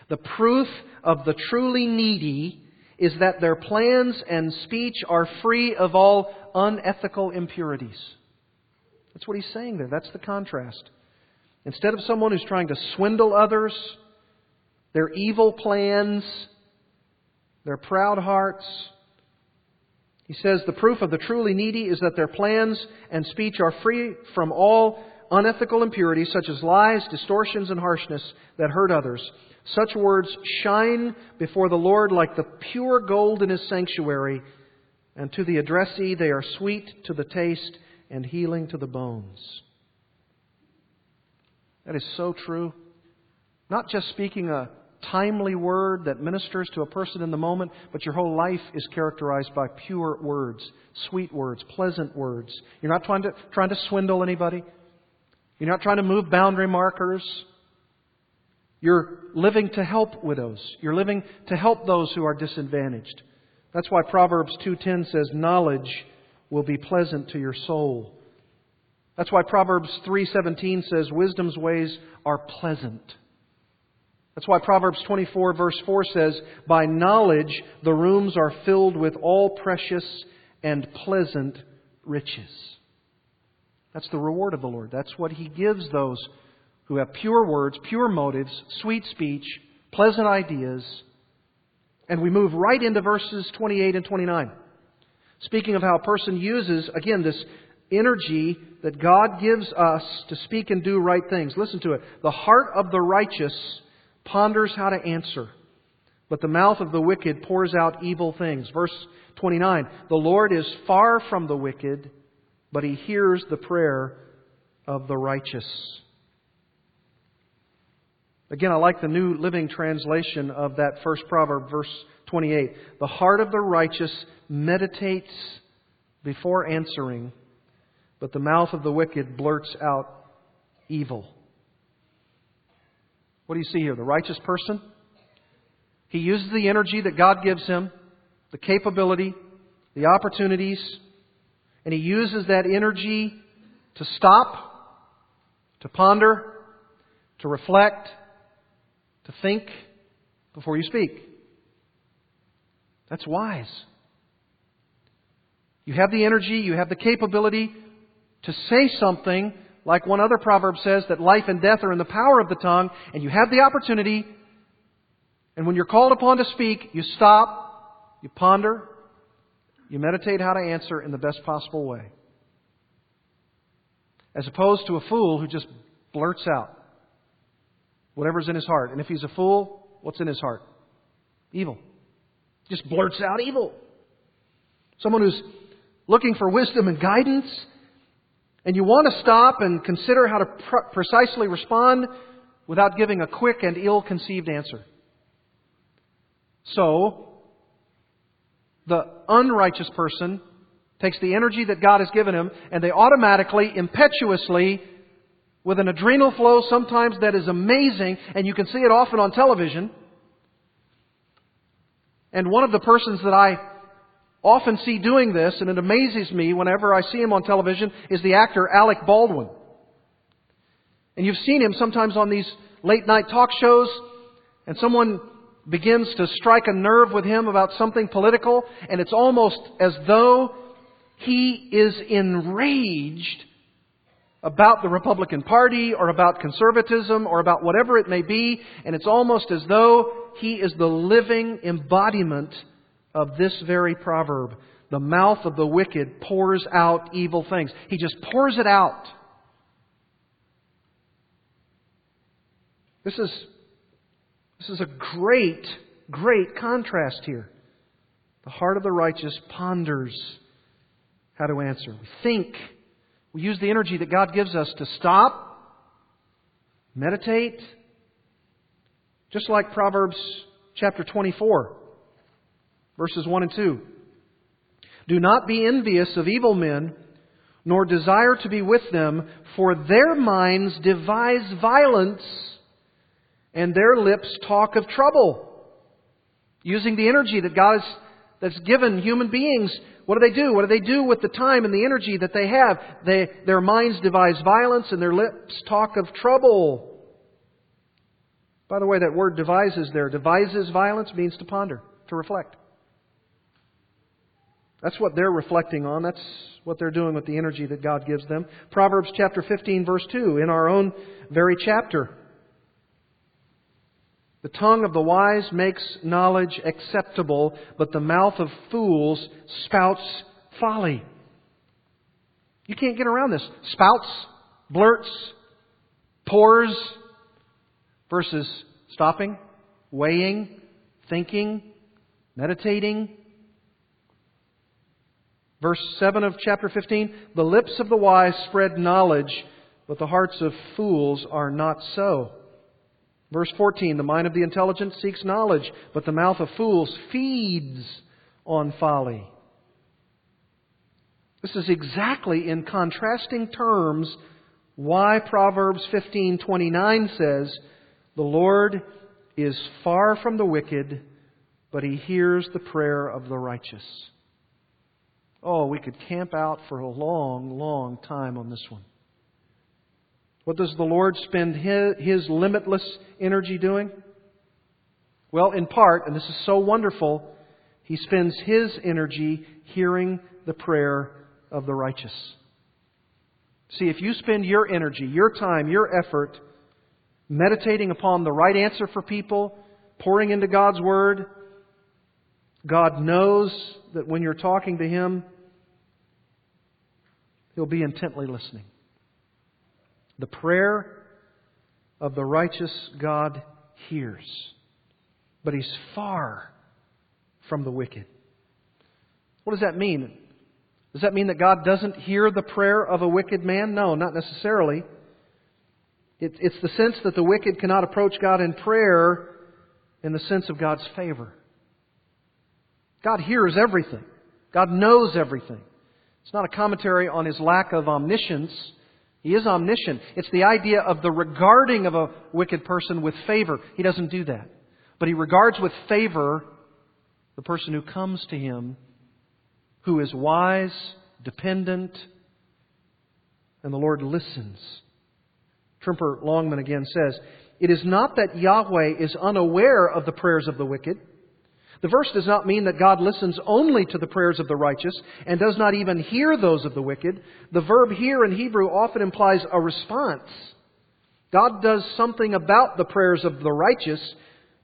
The proof of the truly needy is that their plans and speech are free of all unethical impurities. That's what he's saying there. That's the contrast. Instead of someone who's trying to swindle others, their evil plans, their proud hearts, he says the proof of the truly needy is that their plans and speech are free from all unethical impurities such as lies, distortions, and harshness that hurt others. Such words shine before the Lord like the pure gold in his sanctuary, and to the addressee they are sweet to the taste and healing to the bones. That is so true. Not just speaking a timely word that ministers to a person in the moment, but your whole life is characterized by pure words, sweet words, pleasant words. You're not trying to, trying to swindle anybody. You're not trying to move boundary markers. You're living to help widows. You're living to help those who are disadvantaged. That's why Proverbs 2:10 says knowledge will be pleasant to your soul. That's why Proverbs 3:17 says wisdom's ways are pleasant. That's why Proverbs 24 verse 4 says, "By knowledge the rooms are filled with all precious and pleasant riches." That's the reward of the Lord. That's what he gives those who have pure words, pure motives, sweet speech, pleasant ideas. And we move right into verses 28 and 29. Speaking of how a person uses, again, this energy that God gives us to speak and do right things. Listen to it. The heart of the righteous ponders how to answer, but the mouth of the wicked pours out evil things. Verse 29 The Lord is far from the wicked, but he hears the prayer of the righteous. Again, I like the New Living Translation of that first proverb, verse 28. The heart of the righteous meditates before answering, but the mouth of the wicked blurts out evil. What do you see here? The righteous person? He uses the energy that God gives him, the capability, the opportunities, and he uses that energy to stop, to ponder, to reflect, to think before you speak. That's wise. You have the energy, you have the capability to say something, like one other proverb says, that life and death are in the power of the tongue, and you have the opportunity, and when you're called upon to speak, you stop, you ponder, you meditate how to answer in the best possible way. As opposed to a fool who just blurts out whatever's in his heart. And if he's a fool, what's in his heart? Evil. Just blurts out evil. Someone who's looking for wisdom and guidance and you want to stop and consider how to pr- precisely respond without giving a quick and ill conceived answer. So, the unrighteous person takes the energy that God has given him and they automatically, impetuously, with an adrenal flow sometimes that is amazing, and you can see it often on television. And one of the persons that I often see doing this, and it amazes me whenever I see him on television, is the actor Alec Baldwin. And you've seen him sometimes on these late night talk shows, and someone begins to strike a nerve with him about something political, and it's almost as though he is enraged about the Republican Party or about conservatism or about whatever it may be, and it's almost as though he is the living embodiment of this very proverb. The mouth of the wicked pours out evil things. He just pours it out. This is, this is a great, great contrast here. The heart of the righteous ponders how to answer. We think. We use the energy that God gives us to stop, meditate. Just like Proverbs chapter 24 verses 1 and 2. Do not be envious of evil men, nor desire to be with them, for their minds devise violence, and their lips talk of trouble. Using the energy that God has that's given human beings, what do they do? What do they do with the time and the energy that they have? They, their minds devise violence, and their lips talk of trouble. By the way, that word devises there, devises violence means to ponder, to reflect. That's what they're reflecting on. That's what they're doing with the energy that God gives them. Proverbs chapter 15, verse 2, in our own very chapter. The tongue of the wise makes knowledge acceptable, but the mouth of fools spouts folly. You can't get around this. Spouts, blurts, pours, versus stopping, weighing, thinking, meditating, Verse 7 of chapter 15 The lips of the wise spread knowledge, but the hearts of fools are not so. Verse 14 The mind of the intelligent seeks knowledge, but the mouth of fools feeds on folly. This is exactly in contrasting terms why Proverbs 15:29 says, "The Lord is far from the wicked, but he hears the prayer of the righteous." Oh, we could camp out for a long, long time on this one. What does the Lord spend his, his limitless energy doing? Well, in part, and this is so wonderful, he spends his energy hearing the prayer of the righteous. See, if you spend your energy, your time, your effort meditating upon the right answer for people, pouring into God's Word, God knows that when you're talking to Him, He'll be intently listening. The prayer of the righteous God hears, but He's far from the wicked. What does that mean? Does that mean that God doesn't hear the prayer of a wicked man? No, not necessarily. It, it's the sense that the wicked cannot approach God in prayer in the sense of God's favor. God hears everything. God knows everything. It's not a commentary on his lack of omniscience. He is omniscient. It's the idea of the regarding of a wicked person with favor. He doesn't do that. But he regards with favor the person who comes to him who is wise, dependent, and the Lord listens. Tremper Longman again says, It is not that Yahweh is unaware of the prayers of the wicked. The verse does not mean that God listens only to the prayers of the righteous and does not even hear those of the wicked. The verb here in Hebrew often implies a response. God does something about the prayers of the righteous.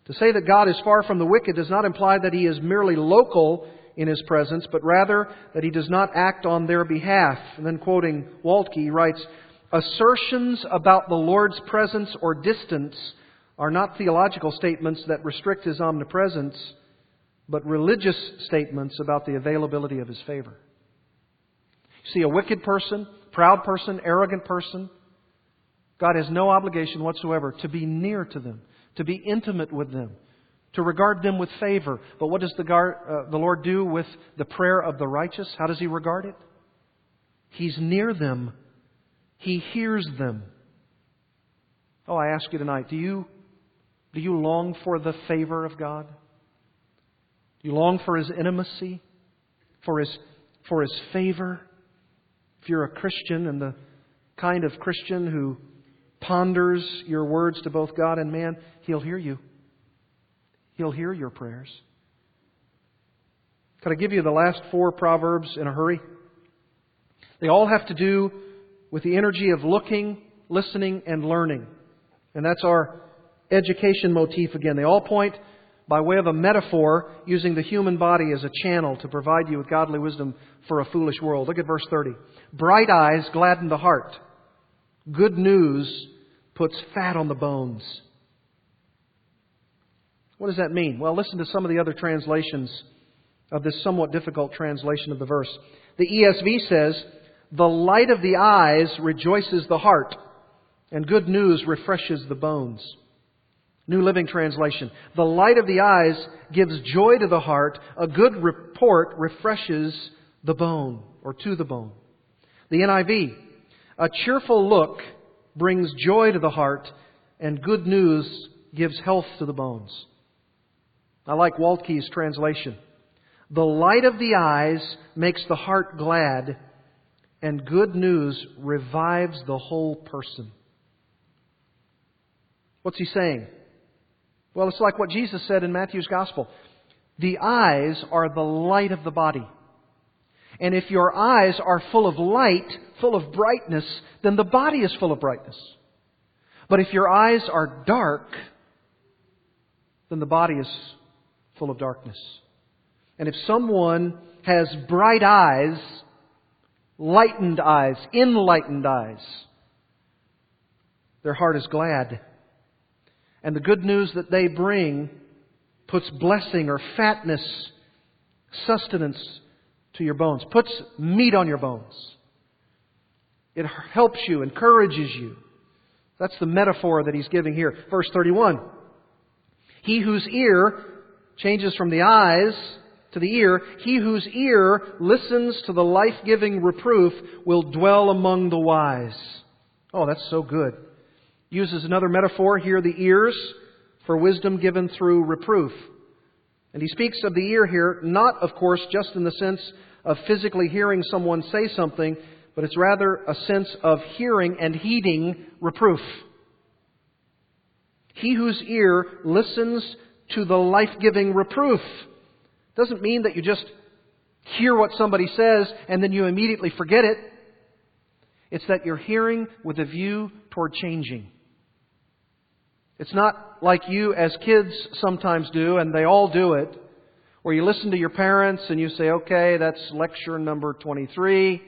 To say that God is far from the wicked does not imply that he is merely local in his presence, but rather that he does not act on their behalf. And then quoting Waltke, he writes, Assertions about the Lord's presence or distance are not theological statements that restrict his omnipresence, but religious statements about the availability of his favor. See, a wicked person, proud person, arrogant person, God has no obligation whatsoever to be near to them, to be intimate with them, to regard them with favor. But what does the, uh, the Lord do with the prayer of the righteous? How does He regard it? He's near them, He hears them. Oh, I ask you tonight do you, do you long for the favor of God? Do you long for His intimacy? For His, for His favor? If you're a Christian and the kind of Christian who ponders your words to both God and man, He'll hear you. He'll hear your prayers. Could I give you the last four Proverbs in a hurry? They all have to do with the energy of looking, listening, and learning. And that's our education motif again. They all point by way of a metaphor using the human body as a channel to provide you with godly wisdom for a foolish world. Look at verse 30. Bright eyes gladden the heart. Good news puts fat on the bones. What does that mean? Well, listen to some of the other translations of this somewhat difficult translation of the verse. The ESV says, The light of the eyes rejoices the heart, and good news refreshes the bones. New Living Translation. The light of the eyes gives joy to the heart. A good report refreshes the bone, or to the bone. The NIV. A cheerful look brings joy to the heart, and good news gives health to the bones. I like Waltke's translation. The light of the eyes makes the heart glad, and good news revives the whole person. What's he saying? Well, it's like what Jesus said in Matthew's Gospel. The eyes are the light of the body. And if your eyes are full of light, full of brightness, then the body is full of brightness. But if your eyes are dark, then the body is full of darkness. And if someone has bright eyes, lightened eyes, enlightened eyes, their heart is glad. And the good news that they bring puts blessing or fatness, sustenance to your bones, puts meat on your bones. It helps you, encourages you. That's the metaphor that he's giving here. Verse 31. He whose ear changes from the eyes to the ear. He whose ear listens to the life giving reproof will dwell among the wise. Oh, that's so good. Uses another metaphor here the ears for wisdom given through reproof. And he speaks of the ear here, not, of course, just in the sense of physically hearing someone say something, but it's rather a sense of hearing and heeding reproof. He whose ear listens to the life giving reproof doesn't mean that you just hear what somebody says and then you immediately forget it. It's that you're hearing with a view toward changing. It's not like you as kids sometimes do, and they all do it, where you listen to your parents and you say, okay, that's lecture number 23.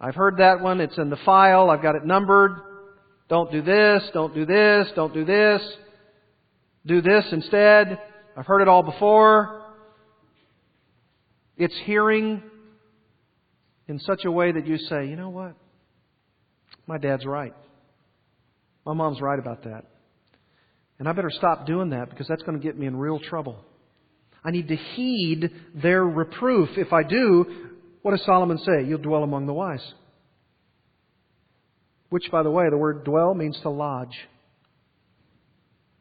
I've heard that one. It's in the file. I've got it numbered. Don't do this. Don't do this. Don't do this. Do this instead. I've heard it all before. It's hearing in such a way that you say, you know what? My dad's right. My mom's right about that. And I better stop doing that because that's going to get me in real trouble. I need to heed their reproof. If I do, what does Solomon say? You'll dwell among the wise. Which, by the way, the word dwell means to lodge.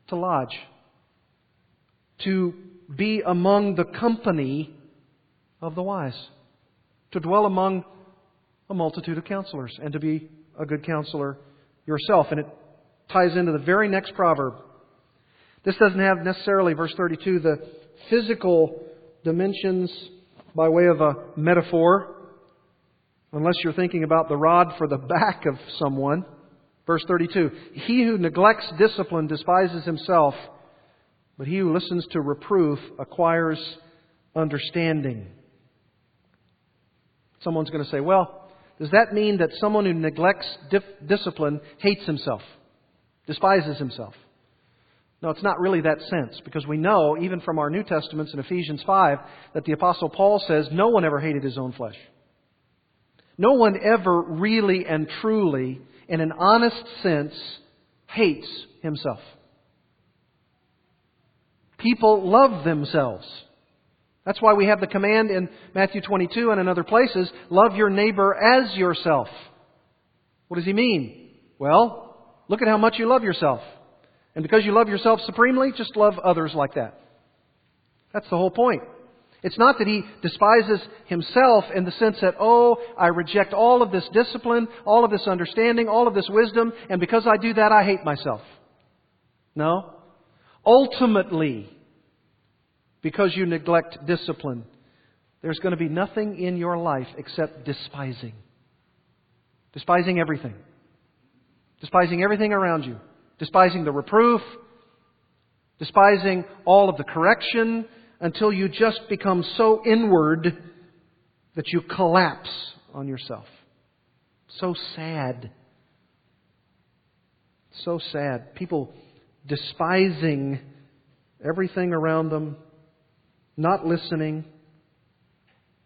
To lodge. To be among the company of the wise. To dwell among a multitude of counselors and to be a good counselor yourself. And it ties into the very next proverb. This doesn't have necessarily, verse 32, the physical dimensions by way of a metaphor, unless you're thinking about the rod for the back of someone. Verse 32 He who neglects discipline despises himself, but he who listens to reproof acquires understanding. Someone's going to say, well, does that mean that someone who neglects dif- discipline hates himself, despises himself? No, it's not really that sense, because we know, even from our New Testaments in Ephesians 5, that the Apostle Paul says no one ever hated his own flesh. No one ever really and truly, in an honest sense, hates himself. People love themselves. That's why we have the command in Matthew 22 and in other places love your neighbor as yourself. What does he mean? Well, look at how much you love yourself. And because you love yourself supremely, just love others like that. That's the whole point. It's not that he despises himself in the sense that, oh, I reject all of this discipline, all of this understanding, all of this wisdom, and because I do that, I hate myself. No. Ultimately, because you neglect discipline, there's going to be nothing in your life except despising. Despising everything. Despising everything around you despising the reproof, despising all of the correction, until you just become so inward that you collapse on yourself. So sad. So sad. People despising everything around them, not listening,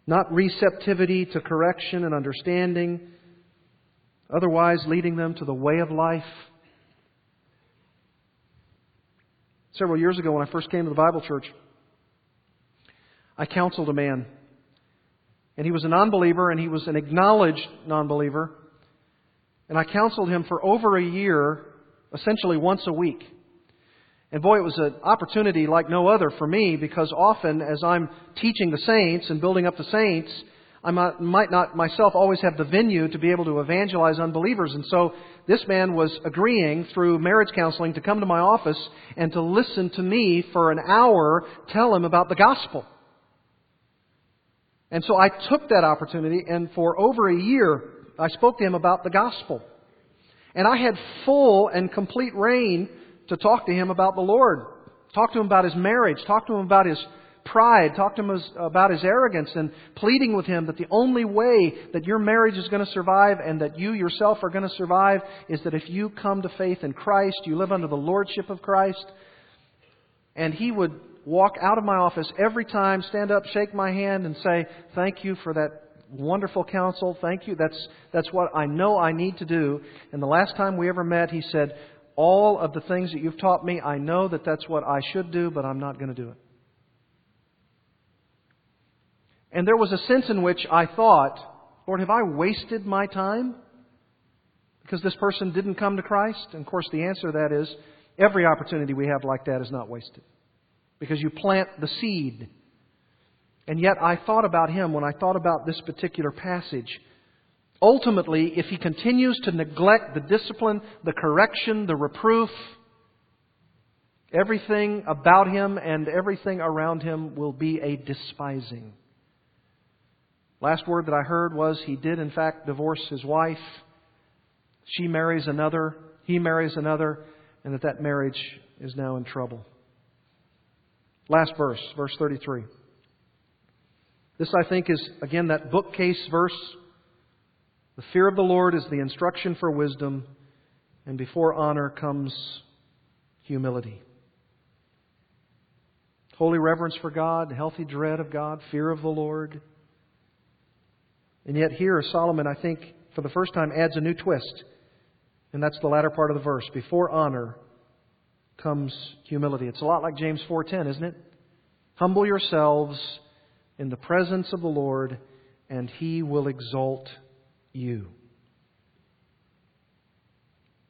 not receptivity to correction and understanding, otherwise leading them to the way of life Several years ago, when I first came to the Bible church, I counseled a man. And he was a non believer, and he was an acknowledged non believer. And I counseled him for over a year, essentially once a week. And boy, it was an opportunity like no other for me because often as I'm teaching the saints and building up the saints, I might not myself always have the venue to be able to evangelize unbelievers. And so this man was agreeing through marriage counseling to come to my office and to listen to me for an hour tell him about the gospel. And so I took that opportunity, and for over a year, I spoke to him about the gospel. And I had full and complete rein to talk to him about the Lord. Talk to him about his marriage. Talk to him about his pride, talk to him about his arrogance, and pleading with him that the only way that your marriage is going to survive and that you yourself are going to survive is that if you come to faith in Christ, you live under the lordship of Christ. And he would walk out of my office every time, stand up, shake my hand, and say, Thank you for that wonderful counsel. Thank you. That's, that's what I know I need to do. And the last time we ever met, he said, All of the things that you've taught me, I know that that's what I should do, but I'm not going to do it. And there was a sense in which I thought, Lord, have I wasted my time? Because this person didn't come to Christ? And of course, the answer to that is every opportunity we have like that is not wasted. Because you plant the seed. And yet I thought about him when I thought about this particular passage. ultimately, if he continues to neglect the discipline, the correction, the reproof, everything about him and everything around him will be a despising. Last word that I heard was he did, in fact, divorce his wife. She marries another, he marries another, and that that marriage is now in trouble. Last verse, verse 33. This, I think, is, again, that bookcase verse. The fear of the Lord is the instruction for wisdom, and before honor comes humility. Holy reverence for God, healthy dread of God, fear of the Lord. And yet, here, Solomon, I think, for the first time, adds a new twist. And that's the latter part of the verse. Before honor comes humility. It's a lot like James 4:10, isn't it? Humble yourselves in the presence of the Lord, and he will exalt you.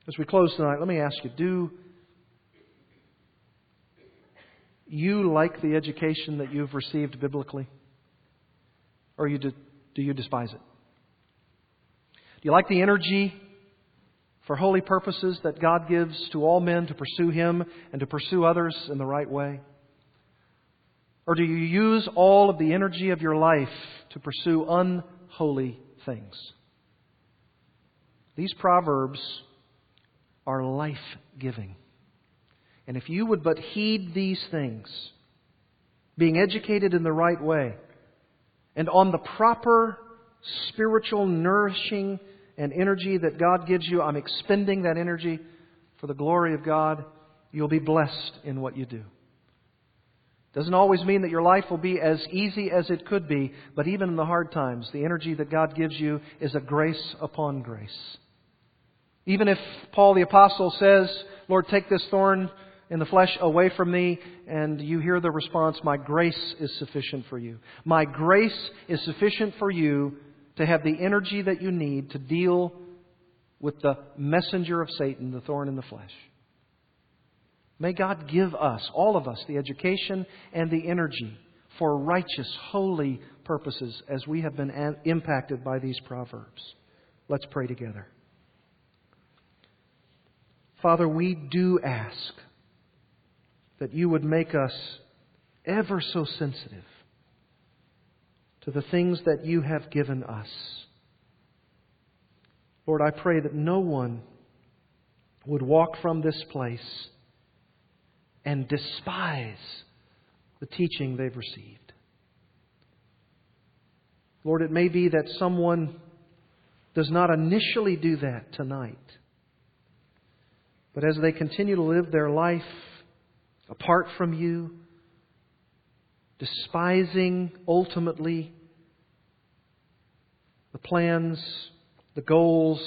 As we close tonight, let me ask you do you like the education that you've received biblically? Or you do, you despise it? Do you like the energy for holy purposes that God gives to all men to pursue Him and to pursue others in the right way? Or do you use all of the energy of your life to pursue unholy things? These proverbs are life giving. And if you would but heed these things, being educated in the right way, and on the proper spiritual nourishing and energy that God gives you, I'm expending that energy for the glory of God, you'll be blessed in what you do. Doesn't always mean that your life will be as easy as it could be, but even in the hard times, the energy that God gives you is a grace upon grace. Even if Paul the Apostle says, Lord, take this thorn in the flesh away from me, and you hear the response, My grace is sufficient for you. My grace is sufficient for you to have the energy that you need to deal with the messenger of Satan, the thorn in the flesh. May God give us, all of us, the education and the energy for righteous, holy purposes as we have been impacted by these proverbs. Let's pray together. Father, we do ask that you would make us ever so sensitive to the things that you have given us. Lord, I pray that no one would walk from this place and despise the teaching they've received. Lord, it may be that someone does not initially do that tonight, but as they continue to live their life apart from you, despising ultimately the plans, the goals,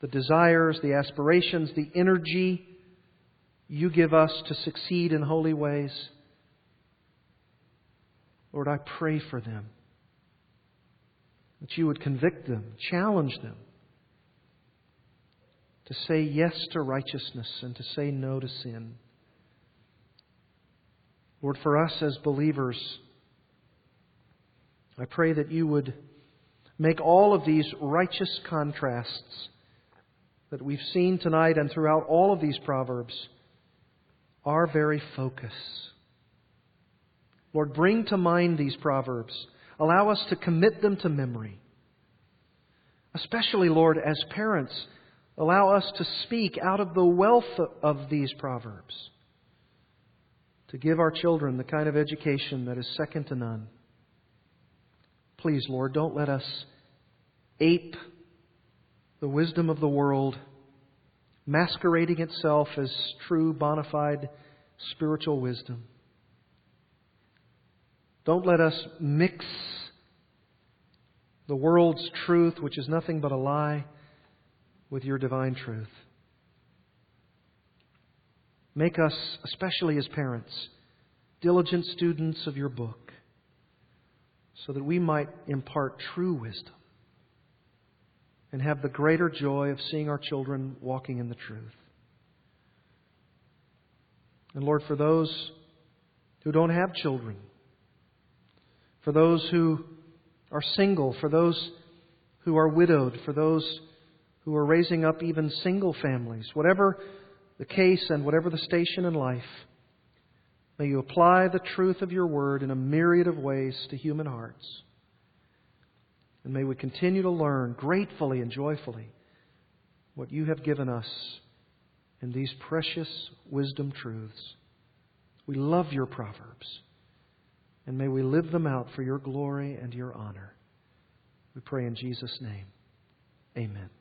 the desires, the aspirations, the energy you give us to succeed in holy ways. Lord, I pray for them that you would convict them, challenge them to say yes to righteousness and to say no to sin. Lord, for us as believers, I pray that you would make all of these righteous contrasts that we've seen tonight and throughout all of these Proverbs our very focus. Lord, bring to mind these Proverbs. Allow us to commit them to memory. Especially, Lord, as parents, allow us to speak out of the wealth of these Proverbs to give our children the kind of education that is second to none. Please, Lord, don't let us ape the wisdom of the world, masquerading itself as true, bona fide spiritual wisdom. Don't let us mix the world's truth, which is nothing but a lie, with your divine truth. Make us, especially as parents, diligent students of your book so that we might impart true wisdom and have the greater joy of seeing our children walking in the truth. And Lord, for those who don't have children, for those who are single, for those who are widowed, for those who are raising up even single families. Whatever the case and whatever the station in life, may you apply the truth of your word in a myriad of ways to human hearts. And may we continue to learn gratefully and joyfully what you have given us in these precious wisdom truths. We love your proverbs, and may we live them out for your glory and your honor. We pray in Jesus' name. Amen.